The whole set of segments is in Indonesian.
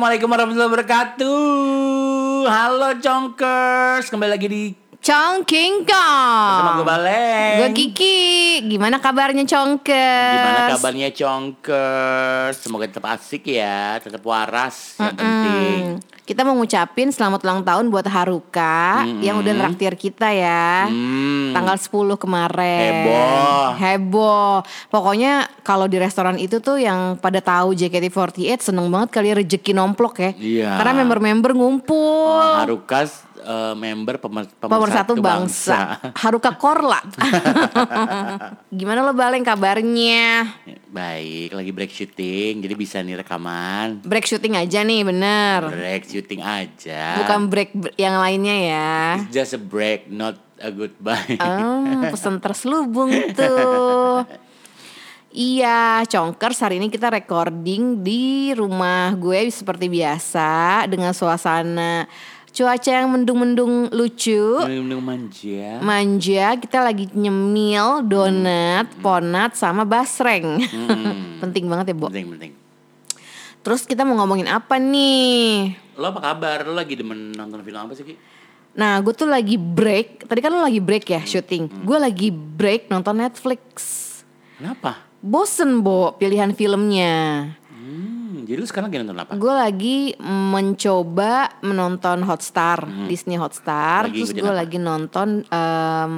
Assalamualaikum warahmatullahi wabarakatuh. Halo Conkers, kembali lagi di Chongking sama gue. Baleng. Gue Kiki. Gimana kabarnya Chongkers? Gimana kabarnya Conkers? Semoga tetap asik ya, tetap waras yang penting. Kita mau ngucapin selamat ulang tahun buat Haruka yang udah neraktir kita ya. Hmm. Tanggal 10 kemarin. Heboh. Heboh. Pokoknya kalau di restoran itu tuh yang pada tahu JKT48 seneng banget kali rezeki nomplok ya. Iya. Karena member-member ngumpul. Harukas eh, member pemer, Pemersatu bangsa. Haruka Korla. Gimana lo Baleng kabarnya? Baik, lagi break syuting, jadi bisa nih rekaman. Break syuting aja nih bener. Break syuting aja. Bukan break yang lainnya ya. It's just a break, not a goodbye. Oh, pesan terselubung tuh. Iya, Conkers hari ini kita recording di rumah gue seperti biasa dengan suasana cuaca yang mendung-mendung lucu. Mendung manja. Manja, kita lagi nyemil donat, ponat sama basreng. Hmm. Penting banget ya, Bo. Penting, penting. Terus kita mau ngomongin apa nih? Lo apa kabar? Lo lagi demen nonton film apa sih Ki? Nah, gue tuh lagi break. Tadi kan lo lagi break ya syuting. Gue lagi break nonton Netflix. Kenapa? Bosen, Bo, pilihan filmnya. Hmm, jadi lo sekarang lagi nonton apa? Gue lagi mencoba menonton Hotstar, Disney Hotstar. Lagi Terus gue lagi nonton em,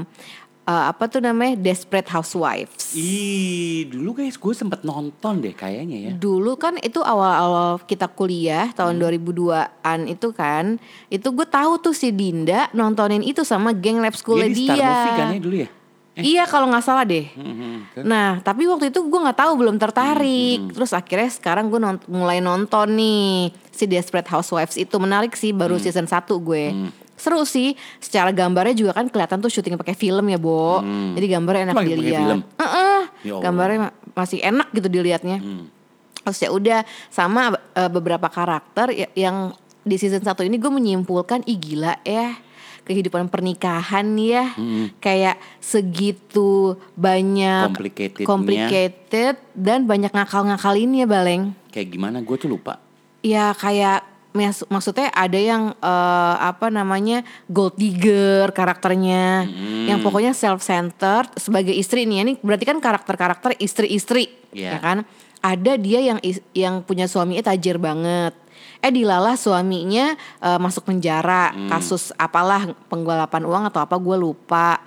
eh, apa tuh namanya Desperate Housewives. Ih, dulu guys gue sempet nonton deh kayaknya ya. Dulu kan itu awal-awal kita kuliah tahun 2002-an itu kan, itu gue tahu tuh si Dinda nontonin itu sama geng lab school Dia di dia. Star Movie kan ya dulu ya? Iya kalau nggak salah deh. Hmm, hmm? Nah, tapi waktu itu gue nggak tahu belum tertarik. Hmm, Terus akhirnya sekarang gue nont- mulai nonton nih si Desperate Housewives itu menarik sih baru Hmm. season 1 gue. Seru sih. Secara gambarnya juga kan kelihatan tuh syuting pakai film ya, Bo. Jadi gambarnya enak dilihat. film? Heeh. Ya gambarnya ma- masih enak gitu dilihatnya. Hmm. Terus ya udah sama eh, beberapa karakter ya- yang di season 1 ini gue menyimpulkan ih gila ya kehidupan pernikahan ya kayak segitu banyak Complicatednya. complicated dan banyak ngakal-ngakalinnya baleng Kayak gimana? Gue tuh lupa. ya kayak maksudnya ada yang eh, apa namanya gold digger karakternya yang pokoknya self centered sebagai istri nih ya, ini berarti kan karakter-karakter istri-istri Iya. ya kan ada dia yang yang punya suaminya tajir banget eh dilalah suaminya eh, masuk penjara kasus apalah penggelapan uang atau apa gue lupa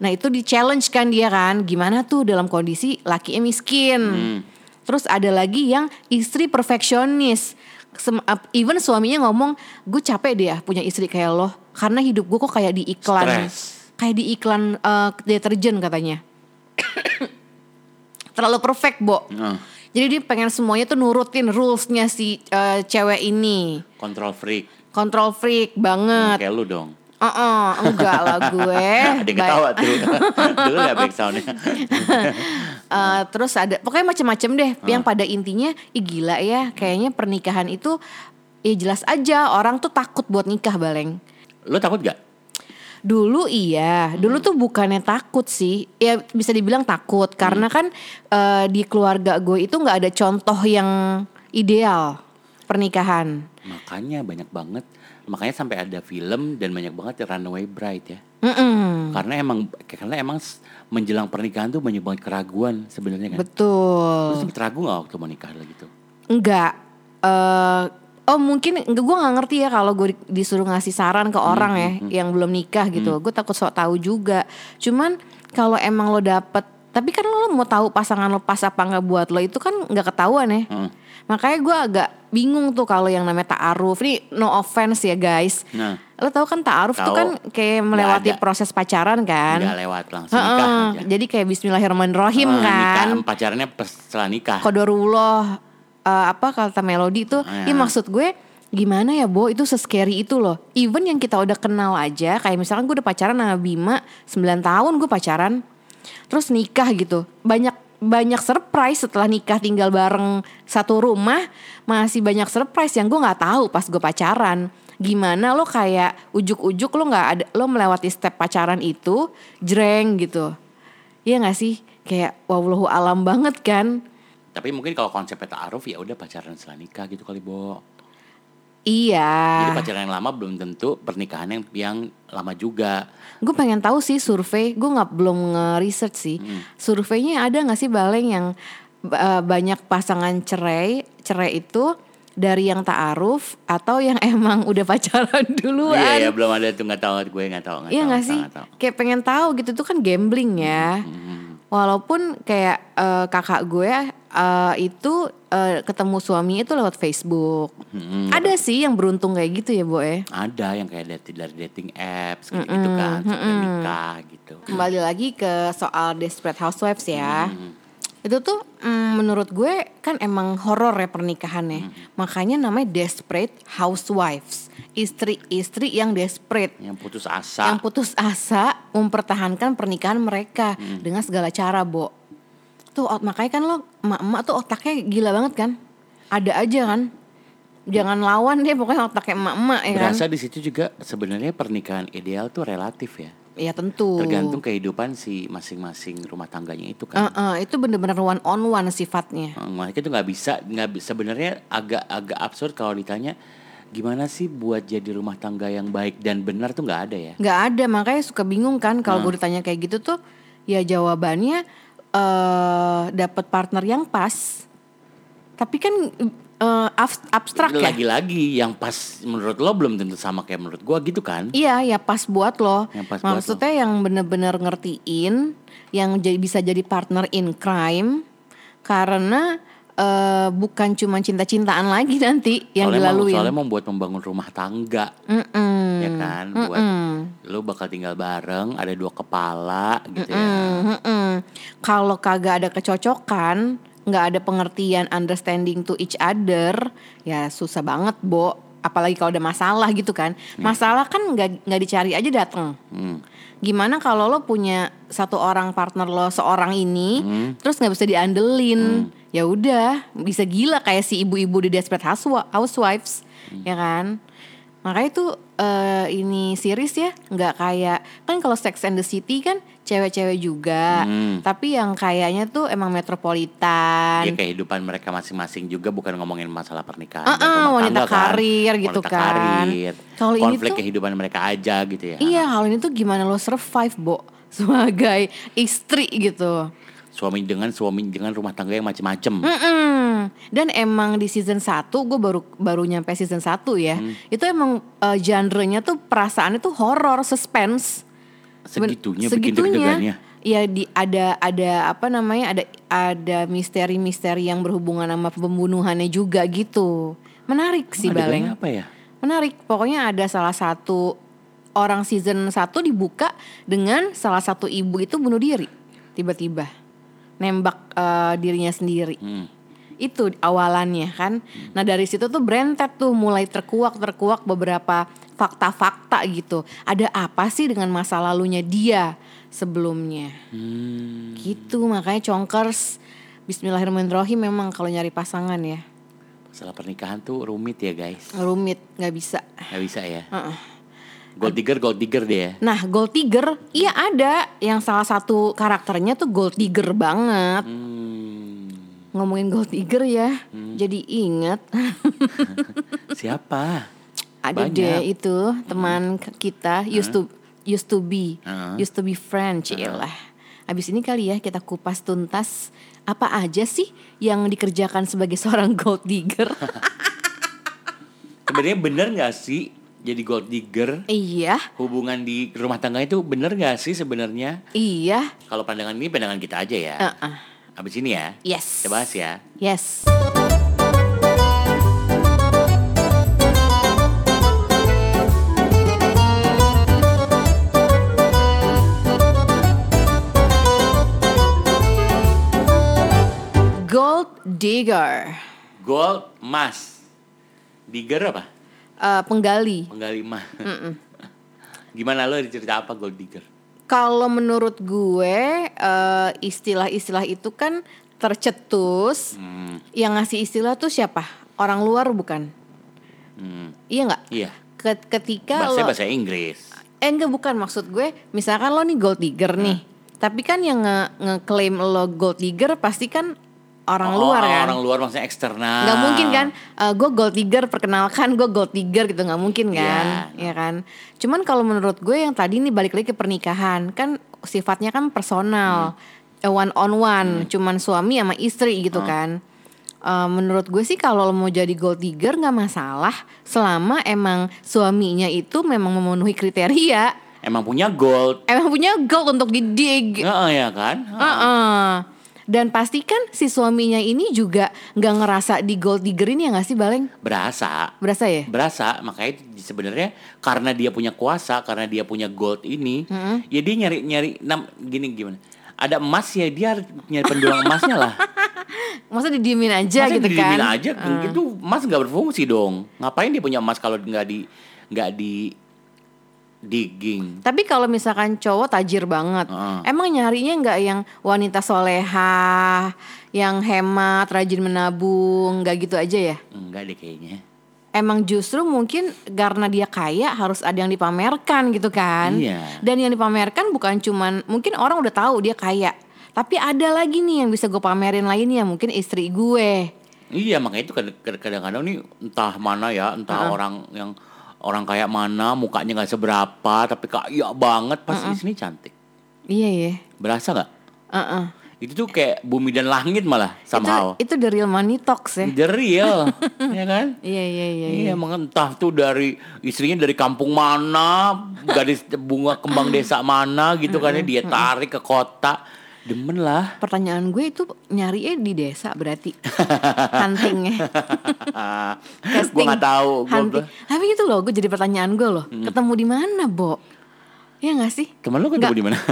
nah itu di challenge kan dia kan gimana tuh dalam kondisi lakinya miskin Terus ada lagi yang istri perfeksionis. Sem- even suaminya ngomong, gue capek deh ya punya istri kayak lo, karena hidup gue kok kayak di iklan, Stres. kayak di iklan eh, deterjen katanya. Terlalu perfect, Bo. Nah, Jadi dia pengen semuanya tuh nurutin rulesnya si eh, cewek ini. control freak. Control freak banget. Kayak lu dong. Uh-uh, enggak lah gue. Ada yang ketawa tuh. dulu gak back soundnya. Eh, terus ada pokoknya macam-macam deh yang pada intinya ih gila ya kayaknya pernikahan itu ya jelas aja orang tuh takut buat nikah baleng Lo takut gak? Dulu iya dulu tuh bukannya takut sih ya bisa dibilang takut karena kan eh, di keluarga gue itu nggak ada contoh yang ideal pernikahan Makanya banyak banget. Makanya sampai ada film dan banyak banget Runaway Bride ya. Mm-mm. Karena emang karena emang menjelang pernikahan tuh banyak banget keraguan sebenarnya kan. Betul sempet ragu gak waktu mau nikah lagi tuh? Enggak. eh oh mungkin gue nggak ngerti ya kalau gue di- disuruh ngasih saran ke orang ya yang belum nikah gitu. Gue takut sok tahu juga. Cuman kalau emang lo dapet tapi kan lo mau tahu pasangan lo pas apa nggak buat lo itu kan nggak ketahuan ya. Heeh. Makanya gue agak bingung tuh kalau yang namanya ta'aruf. Ini no offense ya guys. Nah, Lo tahu kan ta'aruf tuh kan kayak melewati proses pacaran kan. nggak lewat langsung nikah aja. Jadi kayak Bismillahirrahmanirrahim Eh, kan. Nikah, pacarannya setelah nikah. Kodorullah eh, apa kata melodi itu Ah, ya. Ya. maksud gue gimana ya Bo? Itu sescary itu loh. Even yang kita udah kenal aja kayak misalkan gue udah pacaran sama Bima 9 tahun gue pacaran terus nikah gitu. Banyak banyak surprise setelah nikah tinggal bareng satu rumah masih banyak surprise yang gue nggak tahu pas gue pacaran. Gimana lo kayak ujuk-ujuk lo nggak ada lo melewati step pacaran itu jreng gitu. Iya gak sih? Kayak wallahu alam banget kan Tapi mungkin kalau konsepnya ta'aruf ya udah pacaran setelah nikah gitu kali, Bo. Iya. Jadi pacaran yang lama belum tentu pernikahan yang yang lama juga. Gue pengen tahu sih survei, gue nggak belum nge-research sih. Hmm. Surveinya ada nggak sih baleng yang uh, banyak pasangan cerai, cerai itu dari yang ta'aruf atau yang emang udah pacaran duluan? Iya, ya, belum ada tuh nggak tahu gue nggak tahu nggak Iya nggak sih? nggak tahu. Kayak pengen tahu gitu tuh kan gambling ya. Hmm. Walaupun kayak eh, kakak gue eh, itu eh, ketemu suami itu lewat Facebook. Hmm. Ada sih yang beruntung kayak gitu ya, Boy. Ada yang kayak dari dating apps kayak gitu kan sampai nikah gitu. Kembali lagi ke soal Desperate Housewives ya. Hmm. Itu tuh mm, menurut gue kan emang horor ya pernikahannya. Makanya namanya Desperate Housewives. Istri-istri yang desperate. Yang putus asa. Yang putus asa mempertahankan pernikahan mereka dengan segala cara, Bo. Tuh makanya kan lo emak-emak tuh otaknya gila banget kan. Ada aja kan. Jangan lawan deh pokoknya otaknya emak-emak ya kan. Berasa di situ juga sebenarnya pernikahan ideal tuh relatif ya. Ya tentu. Tergantung kehidupan si masing-masing rumah tangganya itu kan. Eh, eh, itu bener-bener one on one sifatnya. Eh, Makanya itu nggak bisa nggak bisa sebenarnya agak agak absurd kalau ditanya gimana sih buat jadi rumah tangga yang baik dan benar tuh nggak ada ya. nggak ada makanya suka bingung kan kalau Hmm. gue ditanya kayak gitu tuh ya jawabannya eh dapat partner yang pas tapi kan abs- abstrak ya Lagi-lagi yang pas menurut lo belum tentu sama kayak menurut gua gitu kan. iya ya pas buat lo Yang pas buat maksudnya yang bener-bener ngertiin yang jadi bisa jadi partner in crime karena eh, bukan cuma cinta-cintaan lagi nanti yang soalnya mau, dilaluin soalnya mau buat membangun rumah tangga Mm-mm. ya kan buat lo bakal tinggal bareng ada dua kepala gitu ya. Mm-mm. Kalau kagak ada kecocokan, nggak ada pengertian, understanding to each other, ya susah banget, Bo. Apalagi kalau ada masalah gitu kan. Masalah kan nggak nggak dicari aja dateng. Hmm. Gimana kalau lo punya satu orang partner lo seorang ini, terus nggak bisa diandelin, ya udah bisa gila kayak si ibu-ibu di Desperate Housewi- Housewives, ya kan? Makanya itu eh, ini series ya nggak kayak kan kalau Sex and the City kan cewek-cewek juga, Hmm. tapi yang kayaknya tuh emang metropolitan. Ya kehidupan mereka masing-masing juga bukan ngomongin masalah pernikahan Ah, ah, rumah wanita tangga kan. karir gitu Wanita kan. karir, Kalau ini konflik tuh- kehidupan mereka aja gitu ya. Iya, hal ini tuh gimana lo survive, Bo, sebagai istri gitu. Suami dengan suami dengan rumah tangga yang macem-macem. Mm-mm. Dan emang di season 1 gue baru baru nyampe season 1 ya. Hmm. Itu emang eh, genre-nya tuh perasaannya tuh horror, suspense. Ben- Segitunya, bikin. Iya di ada ada apa namanya ada ada misteri-misteri yang berhubungan sama pembunuhannya juga gitu. Menarik sih Adegannya Baleng. apa ya? Menarik. Pokoknya ada salah satu orang season 1 dibuka dengan salah satu ibu itu bunuh diri tiba-tiba. Nembak eh, dirinya sendiri. Hmm. Itu awalannya kan. Nah, dari situ tuh Brentet tuh mulai terkuak-terkuak beberapa fakta-fakta gitu. Ada apa sih dengan masa lalunya dia sebelumnya? Hmm. Gitu, makanya Conkers Bismillahirrahmanirrahim memang kalau nyari pasangan ya Masalah pernikahan tuh rumit ya guys. rumit, nggak bisa. Gak bisa ya. Heeh. Gold digger, gold digger deh ya. Nah, Gold Digger, iya ada yang salah satu karakternya tuh Gold Digger banget. Hmm. Ngomongin Gold Digger ya, jadi inget Siapa? Ada deh itu teman k- kita used to used to be Heeh. used to be French lah. Abis ini kali ya kita kupas tuntas apa aja sih yang dikerjakan sebagai seorang gold digger. Sebenarnya bener gak sih jadi gold digger? iya, Hubungan di rumah tangga itu bener gak sih sebenarnya? iya, Kalau pandangan ini pandangan kita aja ya. uh-uh. Abis ini ya. yes, Kita bahas ya. yes. Gold digger, Gold emas. Digger apa? Eh, penggali. Penggali emas. Gimana lo cerita apa gold digger? Kalau menurut gue eh, istilah-istilah itu kan tercetus. Hmm. Yang ngasih istilah tuh siapa? Orang luar bukan? Hmm. Iya nggak? Iya. Ke- Ketika Bahasa lo, bahasa Inggris. eh enggak bukan maksud gue. Misalkan lo nih gold digger nih, tapi kan yang nge ngeklaim lo gold digger pasti kan orang Oh, luar kan. Orang luar maksudnya eksternal. nggak mungkin kan gue gold digger perkenalkan gue gold digger gitu nggak mungkin kan Iya. ya kan cuman kalau menurut gue yang tadi nih balik lagi ke pernikahan kan sifatnya kan personal Hmm. eh, one on one cuman suami sama istri gitu kan Eh, menurut gue sih kalau mau jadi gold digger nggak masalah selama emang suaminya itu memang memenuhi kriteria Emang punya gold. emang punya gold untuk didig Heeh, ya kan? Heeh. Dan pastikan si suaminya ini juga nggak ngerasa di gold diggerin ya nggak sih Baleng? Berasa. Berasa ya? Berasa, makanya sebenarnya karena dia punya kuasa, karena dia punya gold ini, ya dia nyari nyari nam gini gimana? Ada emas ya dia harus nyari pendulang emasnya lah. Masa didiemin aja Masa gitu didiemin kan? aja, itu emas nggak berfungsi dong. Ngapain dia punya emas kalau nggak di nggak di digging? Tapi kalau misalkan cowok tajir banget, Heeh. emang nyarinya nggak yang wanita soleha, yang hemat, rajin menabung, nggak gitu aja ya? Enggak deh kayaknya. Emang justru mungkin karena dia kaya harus ada yang dipamerkan gitu kan? Iya. Dan yang dipamerkan bukan cuman mungkin orang udah tahu dia kaya, tapi ada lagi nih yang bisa gue pamerin lainnya mungkin istri gue. Iya makanya itu kadang- kadang-kadang nih entah mana ya, entah orang yang orang kayak mana mukanya nggak seberapa tapi kaya banget pas di sini cantik. Iya ya. Berasa nggak? Heeh. Itu tuh kayak bumi dan langit malah somehow. Itu, itu the real money talks ya. The real, ya kan? Iya iya iya. Iya, emang entah tuh dari istrinya dari kampung mana, gadis bunga kembang desa mana gitu kan ya dia tarik ke kota. Demen lah. Pertanyaan gue itu nyarinya di desa berarti huntingnya. gue nggak tahu. Gua. Tapi itu loh, gue jadi pertanyaan gue loh. Ketemu di mana, Bo? Ya nggak sih? temen lu ketemu di mana?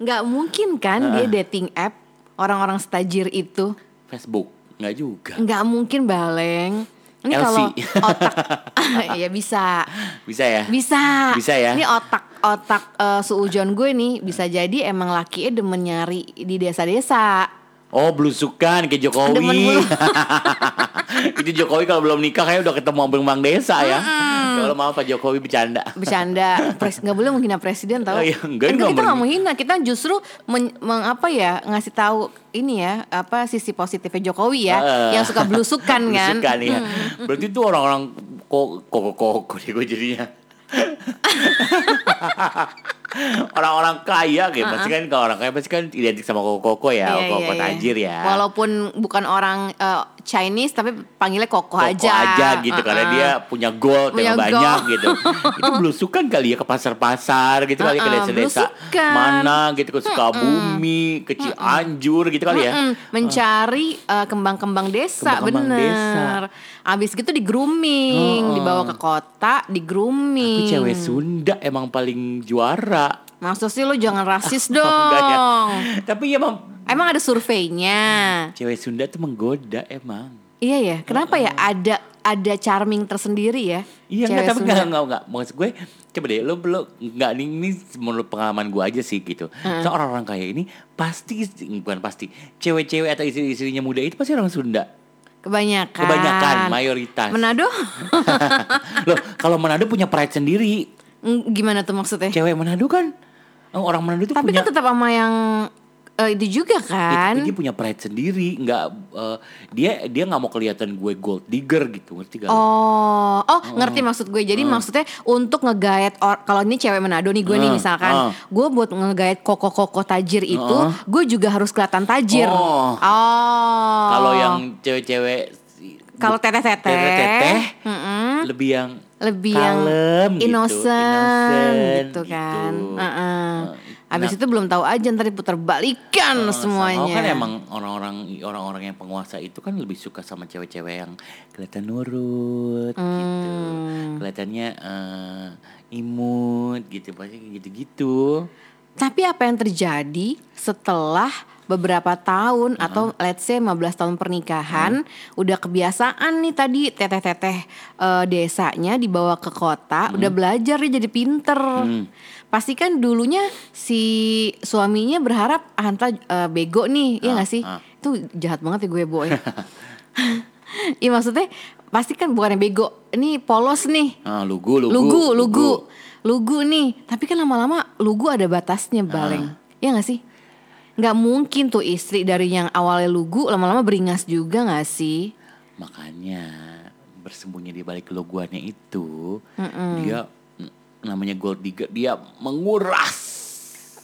Nggak mungkin kan dia dating app orang-orang stajir itu. Facebook, nggak juga. Nggak mungkin baleng. Ini kalau otak, ya bisa, Bisa ya? bisa. Bisa ya? Ini otak otak eh, seujon gue nih bisa jadi emang lakinya demen nyari di desa-desa. Oh belusukan ke Jokowi. Itu Jokowi kalau belum nikah kayak udah ketemu Bang Bang Desa ya. Kalau mau Pak Jokowi bercanda. bercanda pres nggak boleh menghina presiden tahu Oh, iya, enggak, Kan enggak kita nggak menghina. kita justru men, meng- apa ya ngasih tahu ini ya apa sisi positifnya Jokowi ya Eh, yang suka belusukan kan Belusukan ya. Berarti itu orang-orang kok kok kok kok gue jadinya. orang-orang kaya kayak pasti kan kalau orang kaya pasti kan identik sama koko-koko ya, Iya, koko iya, iya. tajir ya. walaupun bukan orang eh, Chinese tapi panggilnya koko, Koko aja gitu karena Uh-uh. dia punya gold Punya yang gold. banyak gitu. Itu belusukan kali ya ke pasar-pasar gitu kali ke Uh-uh, desa-desa belusukan. mana gitu ke Sukabumi, ke Cianjur gitu kali ya. Mencari eh, kembang-kembang desa Kembang-kembang bener abis gitu di grooming Oh. dibawa ke kota di grooming Tapi cewek Sunda emang paling juara. maksud sih lu jangan rasis dong Enggak ya. Tapi ya emang emang ada surveinya cewek Sunda tuh menggoda emang. Iya ya, kenapa ya ada ada charming tersendiri ya? Iya enggak tapi enggak enggak enggak maksud gue coba deh lo lo enggak ini, ini menurut pengalaman gue aja sih gitu. So orang-orang kaya ini pasti bukan pasti cewek-cewek atau istri-istrinya muda itu pasti orang Sunda. Kebanyakan. Kebanyakan mayoritas. Manado? Loh, kalau Manado punya pride sendiri. Mm, Gimana tuh maksudnya? Cewek Manado kan orang Manado itu Tapi punya kan tetap sama yang eh, itu juga kan? dia punya pride sendiri, nggak eh, dia dia nggak mau kelihatan gue gold digger gitu, ngerti gak? Oh, oh ngerti maksud gue. Jadi maksudnya untuk ngegaet or- kalau ini cewek Manado nih gue nih Hmm, misalkan, ah. gue buat ngegaet koko-koko tajir itu, gue juga harus kelihatan tajir. Oh. Oh. Kalau yang cewek-cewek kalau teteh-teteh, teteh mm-mm. lebih yang lebih yang kalem gitu, innocent, innocent gitu kan. gitu. Heeh. Nah, Abis itu belum tahu aja ntar diputar balikan Oh, semuanya. somehow kan emang orang-orang orang-orang yang penguasa itu kan lebih suka sama cewek-cewek yang kelihatan nurut gitu. Hmm. Kelihatannya eh, imut gitu, pasti gitu-gitu. Tapi apa yang terjadi setelah beberapa tahun atau let's say 15 tahun pernikahan udah kebiasaan nih tadi teteh-teteh eh, desanya dibawa ke kota udah belajar dia jadi pinter pasti kan dulunya si suaminya berharap ah ntar, eh, bego nih ya Ah, nggak sih ah. itu jahat banget ya gue boy Iya maksudnya pasti kan bukannya bego ini polos nih Ah, lugu, lugu, lugu, lugu, lugu nih. Tapi kan lama-lama lugu ada batasnya, baleng. Ah. Ya nggak sih? nggak mungkin tuh istri dari yang awalnya lugu lama-lama beringas juga nggak sih? Makanya bersembunyi di balik logoannya itu, dia n- namanya gold digger, dia menguras.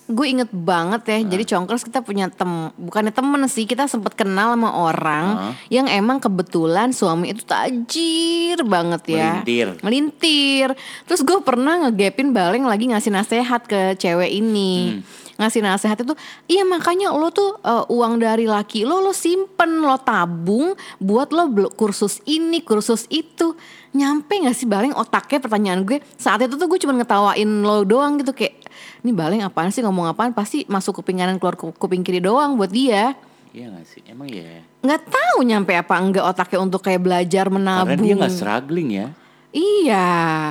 Gue inget banget ya, jadi Congkers kita punya tem, bukannya temen sih, kita sempet kenal sama orang yang emang kebetulan suami itu tajir banget ya. Melintir. Melintir. Terus gue pernah ngegapin Baleng lagi ngasih nasehat ke cewek ini. Ngasih nasehat itu, iya makanya lo tuh eh, uang dari laki lo lo simpen, lo tabung buat lo kursus ini, kursus itu. Nyampe gak sih Baleng otaknya pertanyaan gue Saat itu tuh gue cuma ngetawain lo doang gitu Kayak ini Baleng apaan sih ngomong apaan Pasti masuk kuping kanan keluar ku- kuping kiri doang buat dia Iya gak sih? Emang ya. nggak tahu nyampe apa enggak otaknya untuk kayak belajar menabung Karena dia gak struggling ya. Iya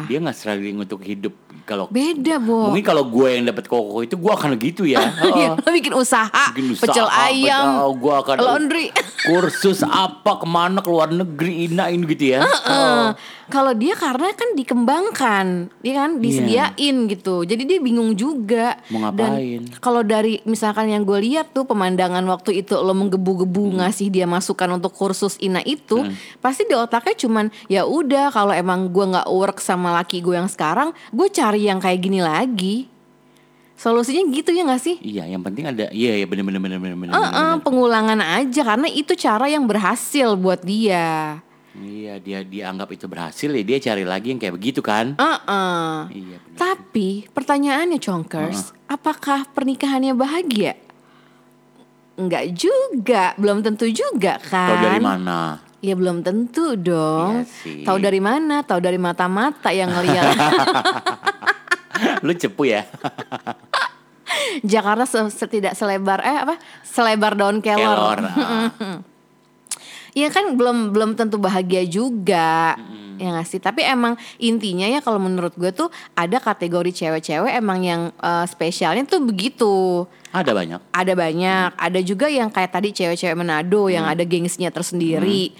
Dia gak struggling untuk hidup. Kalau Beda Bo mungkin kalau gue yang dapat koko itu gue akan gitu ya. Iya, Heeh. lo bikin usaha, Bikin usaha, pecel ayam, betul, gua akan laundry. kursus apa ke mana ke luar negeri inain gitu ya. Heeh. Kalau dia karena kan dikembangkan, dia kan disediain gitu. Jadi dia bingung juga. Iya. Mau ngapain? Dan kalau dari misalkan yang gue lihat tuh pemandangan waktu itu lo menggebu-gebu Hmm. ngasih dia masukan untuk kursus ina itu, pasti di otaknya cuman ya udah kalau emang gue nggak work sama laki gue yang sekarang, gue cari yang kayak gini lagi. Solusinya gitu ya gak sih? Iya, yang penting ada. Iya, iya bener bener bener bener bener. Heeh, bener. pengulangan aja karena itu cara yang berhasil buat dia. Iya, dia dianggap itu berhasil ya dia cari lagi yang kayak begitu kan. Heeh. Iya bener. Tapi pertanyaannya Chonkers, apakah pernikahannya bahagia? Enggak juga, belum tentu juga kan. Tahu dari mana? Ya belum tentu dong. Iya. Tahu dari mana? Tahu dari mata-mata yang ngeliat. Lu cepu ya. Jakarta se- setidak selebar eh apa? Selebar daun kelor. Kelor. Iya kan belum belum tentu bahagia juga. Ya gak sih? Tapi emang intinya ya kalau menurut gue tuh ada kategori cewek-cewek emang yang eh, spesialnya tuh begitu. Ada banyak. Ada banyak, ada juga yang kayak tadi cewek-cewek Manado yang ada gengsinya tersendiri.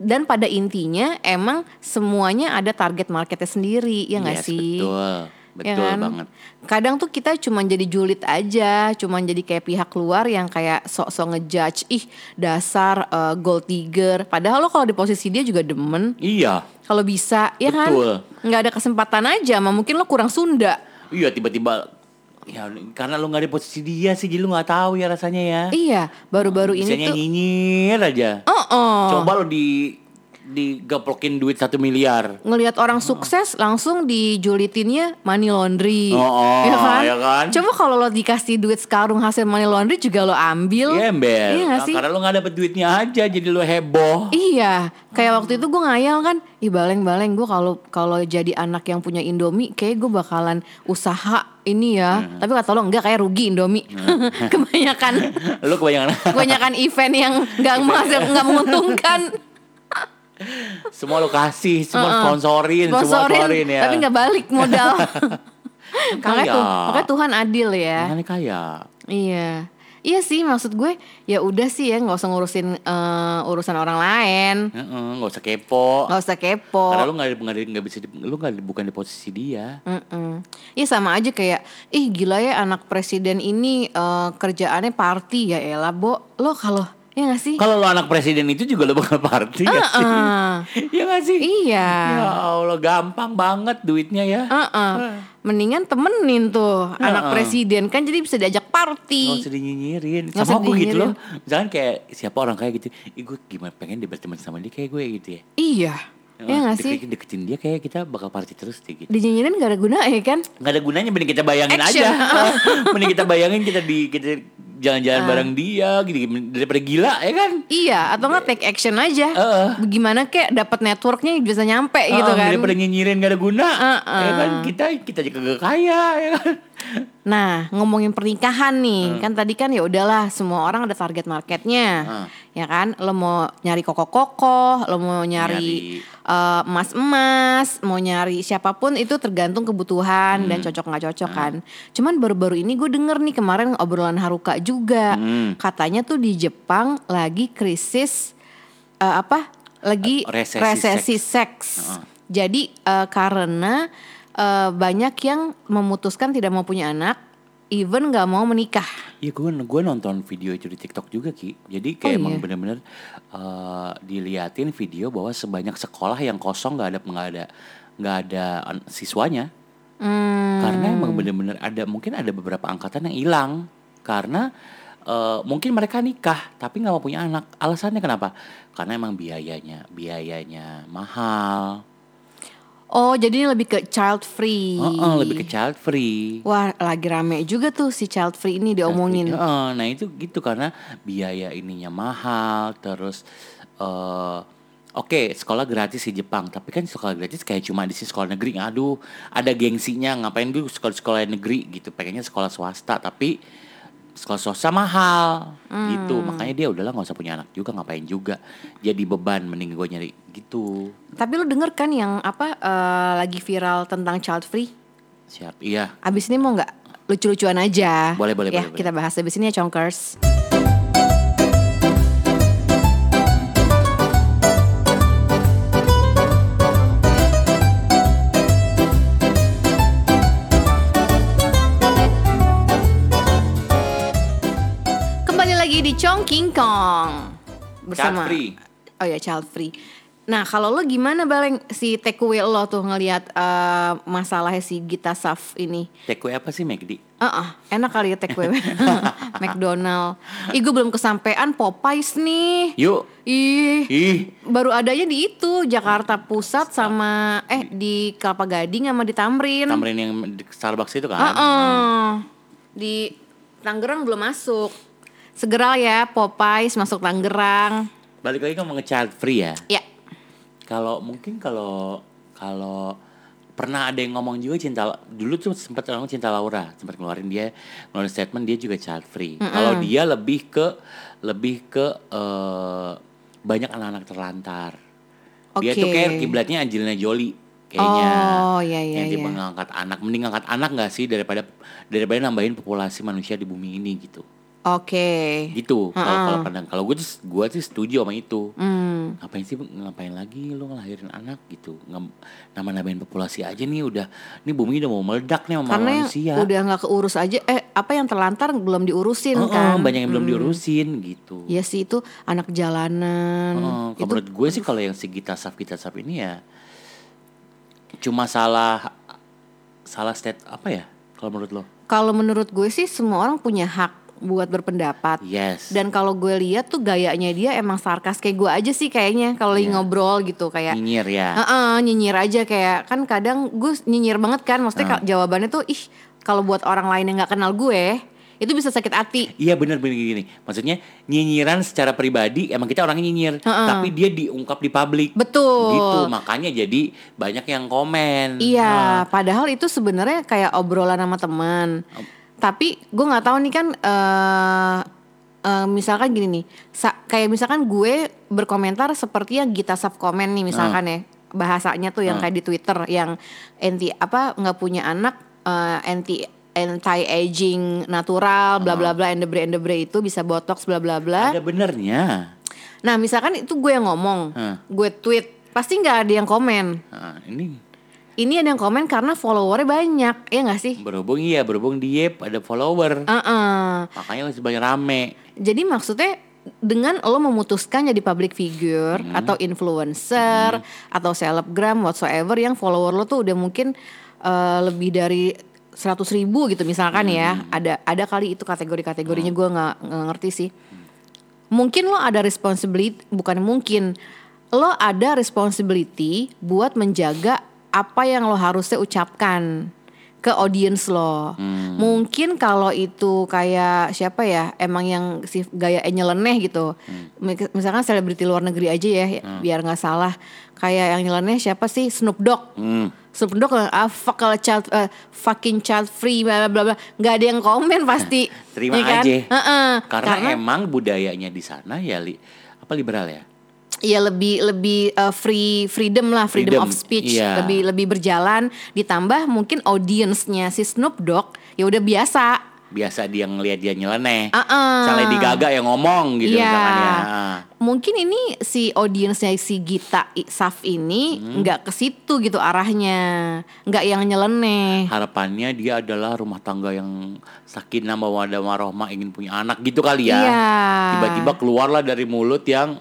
Dan pada intinya emang semuanya ada target marketnya sendiri, ya nggak Yes, sih? Betul. Betul Ya kan? banget. Kadang tuh kita cuma jadi julid aja, cuma jadi kayak pihak luar yang kayak sok-sok ngejudge, ih dasar eh, gold digger. Padahal lo kalau di posisi dia juga demen. Iya. Kalau bisa, ya kan? Nggak ada kesempatan aja, mah mungkin lo kurang Sunda. Iya tiba-tiba ya karena lu nggak di posisi dia sih jadi lu nggak tahu ya rasanya ya. Iya, baru-baru ini Bisanya tuh. nyinyir aja. Oh, oh. Coba lu di digeplokin duit satu miliar. ngelihat orang sukses langsung dijulitinnya money laundry, Oh, oh, ya kan? ya kan? Coba kalau lo dikasih duit sekarung hasil money laundry juga lo ambil, Iya ember. Iya Nah, sih? Karena lu nggak dapet duitnya aja jadi lu heboh. Iya, kayak waktu itu gue ngayal kan, ih baleng-baleng gue kalau kalau jadi anak yang punya Indomie, kayak gue bakalan usaha ini ya. Hmm. Tapi kata lo enggak kayak rugi Indomie, kebanyakan lu kebanyakan kebanyakan event yang nggak menghasil nggak menguntungkan. semua lu kasih, semua sponsorin, semua sponsorin ya. tapi nggak balik modal. makanya, Kaya. tuh, makanya Tuhan adil ya. Makanya kaya. Iya. Iya sih maksud gue ya udah sih ya nggak usah ngurusin eh, urusan orang lain, nggak usah kepo. nggak usah kepo. Karena lu nggak nggak bisa lu nggak bukan di posisi dia. Iya sama aja kayak ih gila ya anak presiden ini eh, kerjaannya party ya elah Bo lo kalau ya gak sih Kalau lu anak presiden itu juga lu bukan party nggak sih? Heeh. Iya nggak sih? iya Ya Allah gampang banget duitnya ya. Heeh. mendingan temenin tuh anak presiden kan jadi bisa diajak Gak party usah dinyinyirin usah Sama gue gitu loh. Misalkan kayak siapa orang kayak gitu Ih gue gimana pengen dia berteman sama dia kayak gue gitu ya iya ya gak sih Deketin, deketin dia kayak kita bakal party terus deh gitu dinyinyirin gak ada guna ya kan Gak ada gunanya mending kita bayangin Action. aja Mending kita bayangin kita di kita jalan-jalan bareng dia gitu daripada gila ya kan? Iya atau nggak take action aja. Heeh. bagaimana kek dapat networknya bisa nyampe gitu Ah, kan? daripada nyinyirin gak ada guna Heeh. ya kan? Kita kita kagak kaya ya kan Nah, ngomongin pernikahan nih, kan tadi kan ya udahlah semua orang ada target marketnya, Hmm. ya kan? Lo mau nyari koko-koko, lo mau nyari eh, emas-emas, mau nyari siapa pun itu tergantung kebutuhan Hmm. dan cocok nggak cocok kan. Cuman baru-baru ini gue denger nih kemarin obrolan Haruka juga, Hmm. katanya tuh di Jepang lagi krisis eh, apa? Lagi Resesi resesi seks. Jadi eh, karena eh, banyak yang memutuskan tidak mau punya anak, even nggak mau menikah. Iya gue gue nonton video itu di TikTok juga ki. Jadi kayak Oh, emang iya. bener-bener eh, diliatin video bahwa sebanyak sekolah yang kosong nggak ada nggak ada nggak ada an- siswanya. Hmm. Karena emang bener-bener ada mungkin ada beberapa angkatan yang hilang karena eh, mungkin mereka nikah tapi nggak mau punya anak. Alasannya kenapa? Karena emang biayanya biayanya mahal. Oh, jadi ini lebih ke child free. Heeh, lebih ke child free. Wah, lagi rame juga tuh si child free ini diomongin. Heeh, nah itu gitu karena biaya ininya mahal terus eh Oke, sekolah gratis di Jepang, tapi kan sekolah gratis kayak cuma di sini sekolah negeri. Aduh, ada gengsinya ngapain dulu sekolah-sekolah negeri gitu. Pengennya sekolah swasta, tapi sekolah swasta mahal gitu. Makanya dia udahlah nggak usah punya anak juga, ngapain juga. Jadi beban mending gue nyari gitu. Tapi lu denger kan yang apa eh, lagi viral tentang child free? Siap. Iya. Abis ini mau nggak lucu-lucuan aja? Boleh, boleh, ya, boleh, kita bahas abis ini ya, Chonkers. Di Chong King Kong bersama Child free. Oh ya child free. Nah kalau lo gimana baleng si takeaway lo tuh ngelihat eh, masalahnya si Gita Saf ini? Takeaway apa sih McD? Ah, ah, enak kali ya takeaway McDonald. Ih gue belum kesampean Popeyes nih. Yuk. Ih, Ih. baru adanya di itu Jakarta Pusat sama eh di Kelapa Gading sama di Tamrin. Tamrin yang Starbucks itu kan? Ah, ah. Di Tangerang belum masuk. Segera ya Popeyes masuk Tangerang. Balik lagi ngomong child free ya. Ya. Kalau mungkin kalau kalau pernah ada yang ngomong juga cinta dulu tuh sempat ngomong cinta Laura sempat ngeluarin dia ngeluarin statement dia juga child free. Kalau dia lebih ke lebih ke eh, banyak anak-anak terlantar. Dia tuh kayak kiblatnya Angelina Jolie kayaknya. Oh, iya, iya, yang iya. mengangkat anak, mending angkat anak nggak sih daripada daripada nambahin populasi manusia di bumi ini gitu. Oke. Gitu. Kalau kalau pandang kalau gue tuh gue sih setuju sama itu Hmm. ngapain sih ngapain lagi lu ngelahirin anak gitu nama nambahin populasi aja nih udah ini bumi udah mau meledak nih sama Karena manusia udah nggak keurus aja eh apa yang terlantar belum diurusin Heeh, kan. banyak yang belum diurusin gitu Iya sih itu anak jalanan. Kalau menurut gue sih kalau yang si Gita Saf Gita Saf ini ya cuma salah salah state apa ya kalau menurut lo Kalau menurut gue sih semua orang punya hak buat berpendapat. yes. Dan kalau gue lihat tuh gayanya dia emang sarkas. Kayak gue aja sih kayaknya kalau lagi Iya. ngobrol gitu kayak nyinyir ya. Heeh, nyinyir aja. Kayak kan kadang gue nyinyir banget kan. Maksudnya ka- jawabannya tuh ih kalau buat orang lain yang nggak kenal gue itu bisa sakit hati. Iya bener bener gini Maksudnya nyinyiran secara pribadi Emang kita orangnya nyinyir. Tapi dia diungkap di publik. Betul. Gitu. Makanya jadi banyak yang komen. Iya, padahal itu sebenarnya kayak obrolan sama teman. Tapi gue nggak tahu nih kan, eh eh, misalkan gini nih, sa- kayak misalkan gue berkomentar seperti yang Gita Saf komen nih misalkan ya, bahasanya tuh yang kayak di Twitter yang anti apa nggak punya anak, eh, anti anti aging natural, bla bla bla, endebre endebre itu bisa botox, bla bla bla. Ada benernya Nah misalkan itu gue yang ngomong, Hah. gue tweet, pasti nggak ada yang komen. Nah, ini Ini ada yang komen karena followernya banyak, ya nggak sih? berhubung iya berhubung dia ada follower Heeh. makanya masih banyak rame Jadi maksudnya dengan lo memutuskan jadi public figure Hmm. atau influencer atau selebgram whatsoever yang follower lo tuh udah mungkin eh, lebih dari 100 ribu gitu misalkan ya Hmm. ada ada kali itu kategori-kategorinya gue nggak nggak ngerti sih mungkin lo ada responsibility bukan mungkin lo ada responsibility buat menjaga apa yang lo harusnya ucapkan ke audience lo. Mungkin kalau itu kayak siapa ya, emang yang si gaya nyeleneh gitu. Mis- Misalkan selebriti luar negeri aja ya, biar nggak salah. Kayak yang nyeleneh siapa sih? Snoop Dogg. hmm. Snoop Dogg ah fuck kalau child eh, fucking child free bla bla bla nggak ada yang komen pasti terima Iya kan? aja Heeh. karena, emang budayanya di sana ya li, apa liberal ya ya lebih lebih uh, free freedom lah freedom, Freedom, of speech iya. lebih lebih berjalan ditambah mungkin audiensnya si Snoop Dogg ya udah biasa biasa dia ngelihat dia nyeleneh. Ah-ah. Misalnya Lady Gaga yang ngomong gitu Iya. misalkan ya. Mungkin ini si audiensnya si Gita Saf ini Hmm. nggak ke situ gitu arahnya, nggak yang nyeleneh. Harapannya dia adalah rumah tangga yang sakinah mawaddah warohmah ingin punya anak gitu kali ya. Iya. Tiba-tiba keluarlah dari mulut yang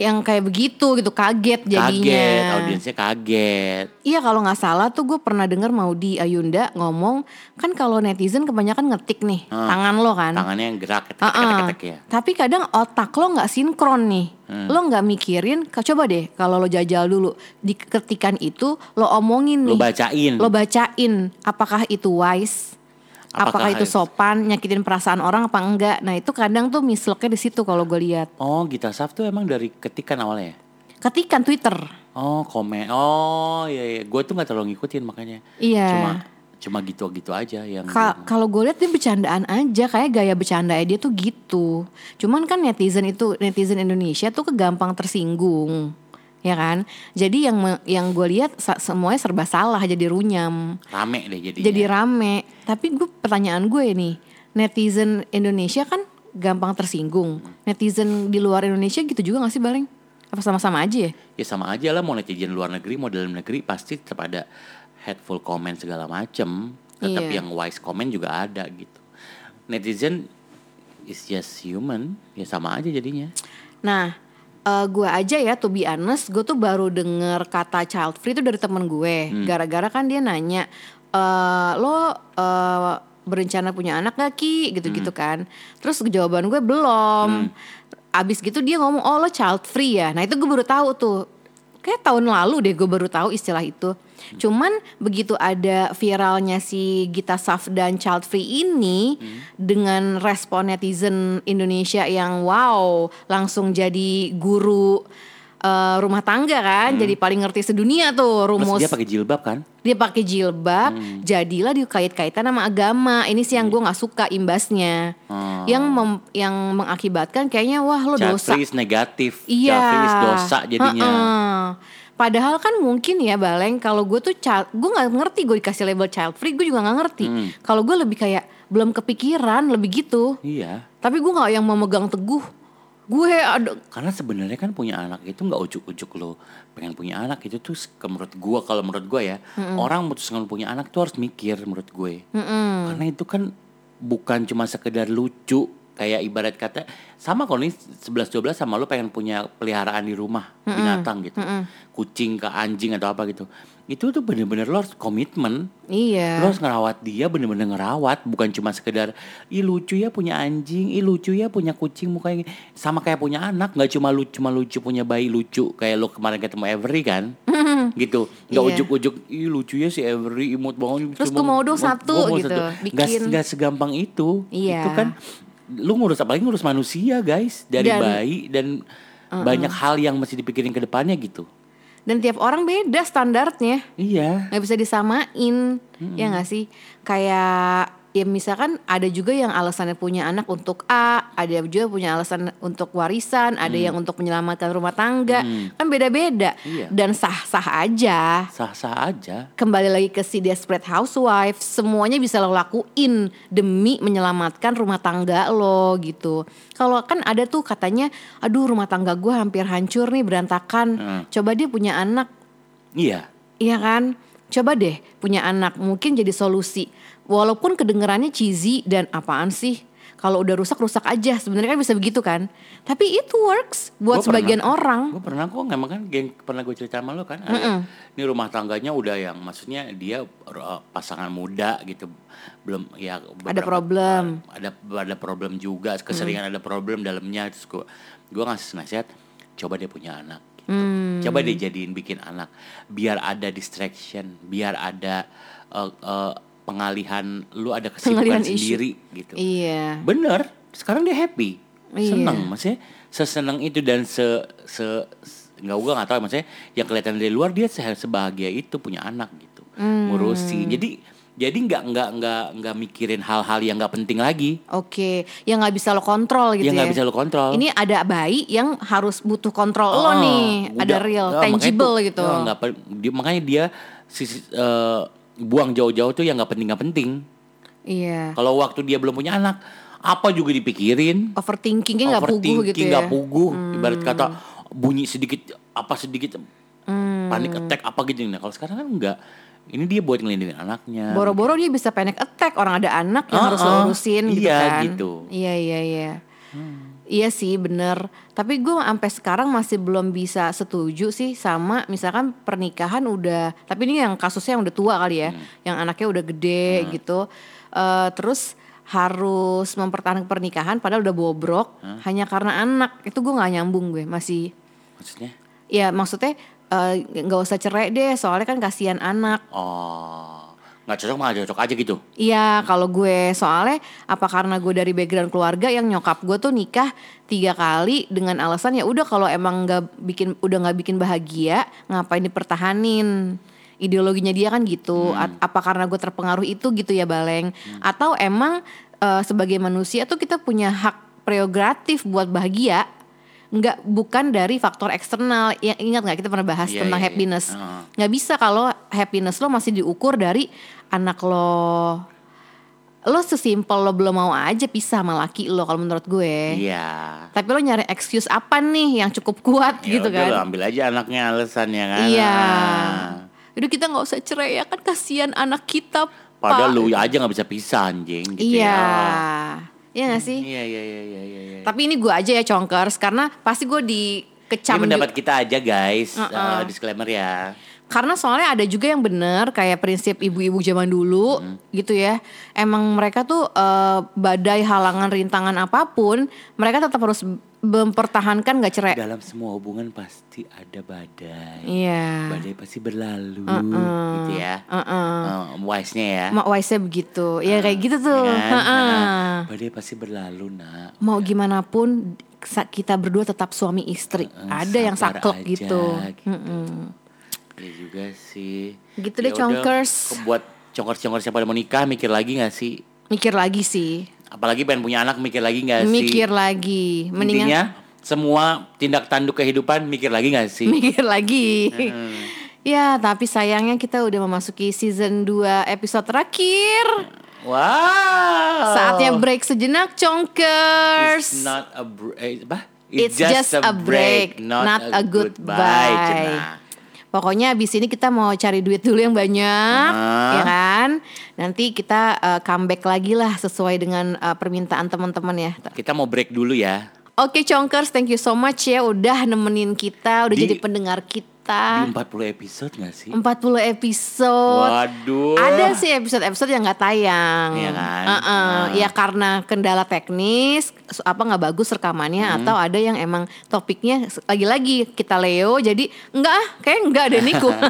Yang kayak begitu gitu kaget jadinya. kaget, audiensnya kaget. Iya kalau nggak salah tuh gue pernah dengar Maudi Ayunda ngomong kan kalau netizen kebanyakan ngetik nih Ah. tangan lo kan. Tangannya yang gerak ketek Ah, ah. ketek ya. Tapi kadang otak lo nggak sinkron nih. Hmm. Lo nggak mikirin, coba deh kalau lo jajal dulu di ketikan itu lo omongin Lo nih. bacain. Lo bacain apakah itu wise? Apakah, Apakah itu sopan, nyakitin perasaan orang apa enggak? Nah itu kadang tuh misloknya di situ kalau gue lihat. Oh, Gita Saf tuh emang dari ketikan awalnya ya? Ketikan Twitter. Oh, komen. Oh, iya iya. Gue tuh nggak terlalu ngikutin makanya. Iya. Cuma cuma gitu-gitu aja yang Ka- kalau gue lihat dia bercandaan aja kayak gaya bercanda dia tuh gitu. Cuman kan netizen itu netizen Indonesia tuh kegampang tersinggung. Ya kan? Jadi yang yang gue lihat semuanya serba salah jadi runyam. rame deh jadinya. Jadi rame. Tapi gue pertanyaan gue nih, netizen Indonesia kan gampang tersinggung. Netizen di luar Indonesia gitu juga gak sih Baleng? Apa sama-sama aja ya? ya sama aja lah mau netizen luar negeri mau dalam negeri pasti tetap ada hateful comment segala macem tetap Iya. yang wise comment juga ada gitu netizen is just human ya sama aja jadinya Nah, eh gue aja ya, to be honest, gue tuh baru denger kata child free itu dari temen gue. Gara-gara kan dia nanya, eh lo eh, berencana punya anak gak ki? Gitu-gitu kan. Terus jawaban gue belum. Abis gitu dia ngomong, oh lo child free ya. Nah itu gue baru tahu tuh. Kayak tahun lalu deh gue baru tahu istilah itu. Cuman begitu ada viralnya si Gita Saf dan Child Free ini dengan respon netizen Indonesia yang wow langsung jadi guru eh, rumah tangga kan, jadi paling ngerti sedunia tuh terus rumus dia pakai jilbab kan dia pakai jilbab, jadilah dikait-kaitan sama agama. Ini sih yang gue nggak suka imbasnya, Hmm. yang mem- yang mengakibatkan kayaknya wah lo dosa negatif Iya. dosa jadinya. Padahal kan mungkin ya Baleng kalau gue tuh child, gue nggak ngerti gue dikasih label child free, gue juga nggak ngerti. Hmm. Kalau gue lebih kayak belum kepikiran lebih gitu. iya Tapi gue nggak yang memegang teguh. Gue ada karena sebenarnya kan punya anak itu nggak ujuk-ujuk lo. Pengen punya anak itu tuh ke- menurut gua kalau menurut gua ya orang memutuskan punya anak tuh harus mikir menurut gue. Karena itu kan bukan cuma sekedar lucu kayak ibarat kata sama kalau nih 11 12 sama lo pengen punya peliharaan di rumah binatang gitu kucing ke anjing atau apa gitu itu tuh bener-bener lo harus komitmen iya. Lo harus ngerawat dia bener-bener ngerawat Bukan cuma sekedar Ih lucu ya punya anjing Ih lucu ya punya kucing mukanya gini." Sama kayak punya anak Gak cuma lucu, cuma lucu punya bayi lucu Kayak lo kemarin ketemu Avery kan Gitu Gak Iya. ujuk-ujuk Ih lucu ya si Avery imut banget Terus gua mau dong satu mau gitu, Gak, bikin. gak segampang itu Iya. Itu kan Lu ngurus apalagi ngurus manusia guys Dari Dan- bayi Dan banyak hal yang mesti dipikirin ke depannya gitu. Dan tiap orang beda standarnya. Iya. Nggak bisa disamain ya nggak sih? Kayak ya misalkan ada juga yang alasannya punya anak untuk A ada juga punya alasan untuk warisan ada yang untuk menyelamatkan rumah tangga. Kan beda-beda. Iya. dan sah-sah aja. Sah-sah aja. Kembali lagi ke si desperate housewife semuanya bisa lo lakuin demi menyelamatkan rumah tangga lo gitu. Kalau kan ada tuh katanya aduh rumah tangga gue hampir hancur nih berantakan. Hmm. coba dia punya anak. Iya. Iya kan? Coba deh punya anak. Mungkin jadi solusi. Walaupun kedengerannya cheesy dan apaan sih? Kalau udah rusak rusak aja. Sebenarnya kan bisa begitu kan? Tapi it works buat Gua sebagian pernah- orang. Gue pernah kok emang kan geng pernah gue cerita sama lo kan. Ada, Ini rumah tangganya udah yang maksudnya dia uh, pasangan muda gitu. Belum ya beberapa- problem. uh, ada ada problem juga, keseringan ada problem dalamnya terus gue gue ngasih nasihat coba dia punya anak. gitu. Hmm. Coba dia jadiin bikin anak biar ada distraction, biar ada uh, uh, pengalihan lu ada kesibukan Pengalihan isu. sendiri gitu. Iya. Bener, sekarang dia happy, Iya. seneng, maksudnya seseneng itu dan se se nggak gue nggak tahu maksudnya yang kelihatan dari luar dia se sebahagia itu punya anak gitu, Hmm. ngurusin. Jadi jadi nggak nggak nggak nggak mikirin hal-hal yang nggak penting lagi, Oke, yang nggak bisa lo kontrol gitu yang ya. nggak bisa lo kontrol. Ini ada bayi yang harus butuh kontrol lo Oh, nih, ada udah- real, oh, makanya tangible tuh, gitu. oh, pe- dia- makanya dia sisi, eh, buang jauh-jauh tuh yang nggak penting nggak penting. Iya. Kalau waktu dia belum punya anak, apa juga dipikirin. Overthinkingnya nggak puguh Overthinking, gitu ya. nggak puguh. Ibarat kata bunyi sedikit apa sedikit Hmm. panik attack apa gitu. Nah kalau sekarang kan enggak. Ini dia buat ngelindungin anaknya. Boro-boro dia bisa panic attack orang ada anak yang Ah, harus ah. lo urusin gitu Iya, kan. gitu. Iya iya iya. Iya sih bener. Tapi gue sampai sekarang masih belum bisa setuju sih sama misalkan pernikahan udah Tapi ini yang kasusnya yang udah tua kali ya Yang anaknya udah gede gitu. Eh, Terus harus mempertahankan pernikahan padahal udah bobrok Hanya karena anak. Itu gue gak nyambung gue masih. Maksudnya? Ya maksudnya eh, nggak usah cerai deh soalnya kan kasihan anak. Oh, nggak cocok malah cocok aja gitu. Iya kalau gue. Soalnya apa karena gue dari background keluarga yang nyokap gue tuh nikah tiga kali dengan alasan ya udah kalau emang nggak bikin udah nggak bikin bahagia ngapain dipertahanin? Ideologinya dia kan gitu. A- apa karena gue terpengaruh itu gitu ya baleng? Atau emang eh, sebagai manusia tuh kita punya hak prerogatif buat bahagia nggak bukan dari faktor eksternal yang ingat nggak kita pernah bahas Iya, tentang iya, iya. happiness Heeh. nggak bisa kalau happiness lo masih diukur dari anak lo lo sesimpel lo belum mau aja pisah sama laki lo kalau menurut gue Iya. tapi lo nyari excuse apa nih yang cukup kuat Ya gitu kan lo ambil aja anaknya alasannya kan. iya Ah. Udah kita nggak usah cerai ya kan kasihan anak kita Padahal Pak. lu aja nggak bisa pisah anjing gitu iya ya. Iya gak sih Iya iya iya iya iya. iya. tapi ini gue aja ya congkers karena pasti gue dikecam Ini pendapat kita aja guys. Uh-uh. Uh, disclaimer ya. Karena soalnya ada juga yang bener kayak prinsip ibu-ibu zaman dulu Hmm. gitu ya. Emang mereka tuh eh, badai halangan rintangan apa pun, mereka tetap harus mempertahankan gak cerai. Dalam semua hubungan pasti ada badai. Iya. Badai pasti berlalu Uh-uh. gitu ya. Uh-uh. Uh, wise-nya ya. Mak wise begitu. Ya kayak gitu tuh. Ya kan? Ha-ha. Uh-uh. Badai pasti berlalu nak. Mau gimana pun kita berdua tetap suami istri. Uh-uh, ada yang saklek aja, gitu. gitu. Mm-mm. Iya juga sih. Gitu deh, Ya udah, Conkers. Buat conkers-conkers yang pada mau nikah mikir lagi gak sih? Mikir lagi sih. Apalagi pengen punya anak mikir lagi gak sih? Mikir lagi. Mendingan Intinya semua tindak tanduk kehidupan mikir lagi gak sih? mikir lagi. Ya, tapi sayangnya kita udah memasuki season 2 episode terakhir. Wow. Saatnya break sejenak, Conkers. It's not a break. Apa? It's just a break, not a goodbye. Cenah. Pokoknya abis ini kita mau cari duit dulu yang banyak, Ah. ya kan? Nanti kita uh, comeback lagi lah sesuai dengan uh, permintaan teman-teman ya. Kita mau break dulu ya. Oke, Conkers, thank you so much ya udah nemenin kita, udah Di- jadi pendengar kita. Di 40 episode gak sih? 40 episode. Waduh. Ada sih episode-episode yang nggak tayang. Iya kan? Heeh. Ah. Ya karena kendala teknis, apa nggak bagus rekamannya, Hmm. atau ada yang emang topiknya lagi-lagi kita Leo, jadi enggak ah, kayak enggak ada Niku.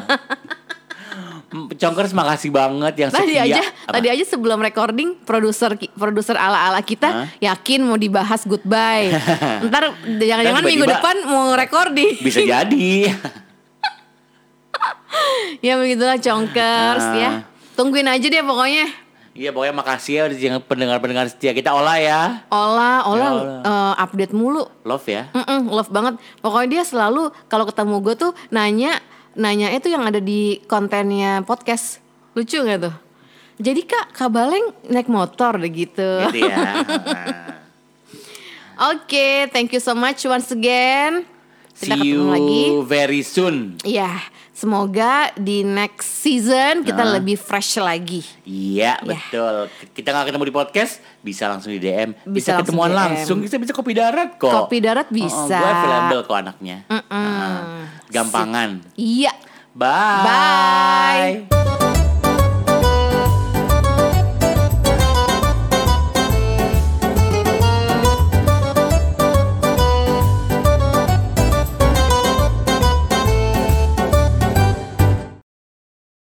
Conkers makasih banget yang tadi setia. aja, Apa? tadi aja sebelum recording, produser produser ala-ala kita Hah? yakin mau dibahas goodbye. Ntar jangan-jangan minggu depan mau recording. Bisa jadi. ya begitulah Conkers Ah. ya. Tungguin aja deh pokoknya. Iya pokoknya makasih ya udah pendengar-pendengar setia kita olah ya. Olah, olah, Ya eh, update mulu. Love ya. Mm-mm, love banget. Pokoknya dia selalu kalau ketemu gue tuh nanya, nanya itu yang ada di kontennya podcast. Lucu nggak tuh? Jadi kak, Kak Baleng naik motor deh gitu. Gitu ya. Oke, thank you so much once again. Kita See you lagi. very soon. Iya, semoga di next season kita Nah. lebih fresh lagi. Iya Ya. betul. Kita nggak ketemu di podcast, bisa langsung di DM, Bisa bisa, langsung ketemuan DM. langsung, bisa bisa kopi darat kok. Kopi darat Oh, oh, bisa. gue available kok anaknya. Mm-mm. Ah, gampangan. Iya. Bye. Bye.